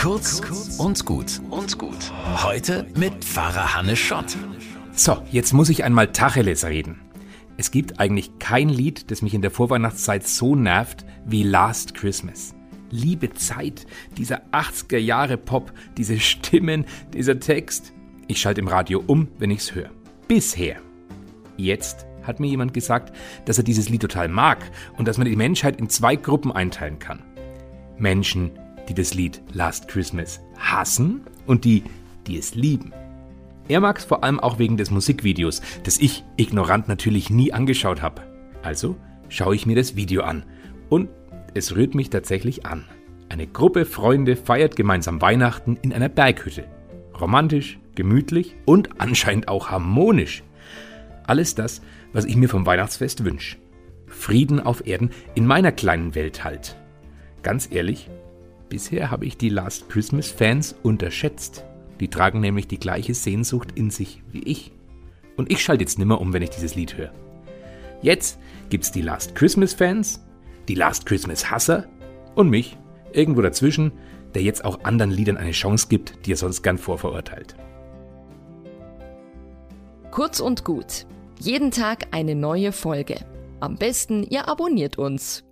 Kurz und gut und gut. Heute mit Pfarrer Hannes Schott. So, jetzt muss ich einmal Tacheles reden. Es gibt eigentlich kein Lied, das mich in der Vorweihnachtszeit so nervt wie Last Christmas. Liebe Zeit, dieser 80er Jahre Pop, diese Stimmen, dieser Text. Ich schalte im Radio um, wenn ich's höre. Bisher. Jetzt hat mir jemand gesagt, dass er dieses Lied total mag und dass man die Menschheit in zwei Gruppen einteilen kann. Menschen, die das Lied Last Christmas hassen und die, die es lieben. Er mag es vor allem auch wegen des Musikvideos, das ich ignorant natürlich nie angeschaut habe. Also schaue ich mir das Video an und es rührt mich tatsächlich an. Eine Gruppe Freunde feiert gemeinsam Weihnachten in einer Berghütte. Romantisch, gemütlich und anscheinend auch harmonisch. Alles das, was ich mir vom Weihnachtsfest wünsche. Frieden auf Erden in meiner kleinen Welt halt. Ganz ehrlich, bisher habe ich die Last Christmas Fans unterschätzt. Die tragen nämlich die gleiche Sehnsucht in sich wie ich. Und ich schalte jetzt nimmer um, wenn ich dieses Lied höre. Jetzt gibt's die Last Christmas Fans, die Last Christmas Hasser und mich, irgendwo dazwischen, der jetzt auch anderen Liedern eine Chance gibt, die er sonst gern vorverurteilt. Kurz und gut. Jeden Tag eine neue Folge. Am besten, ihr abonniert uns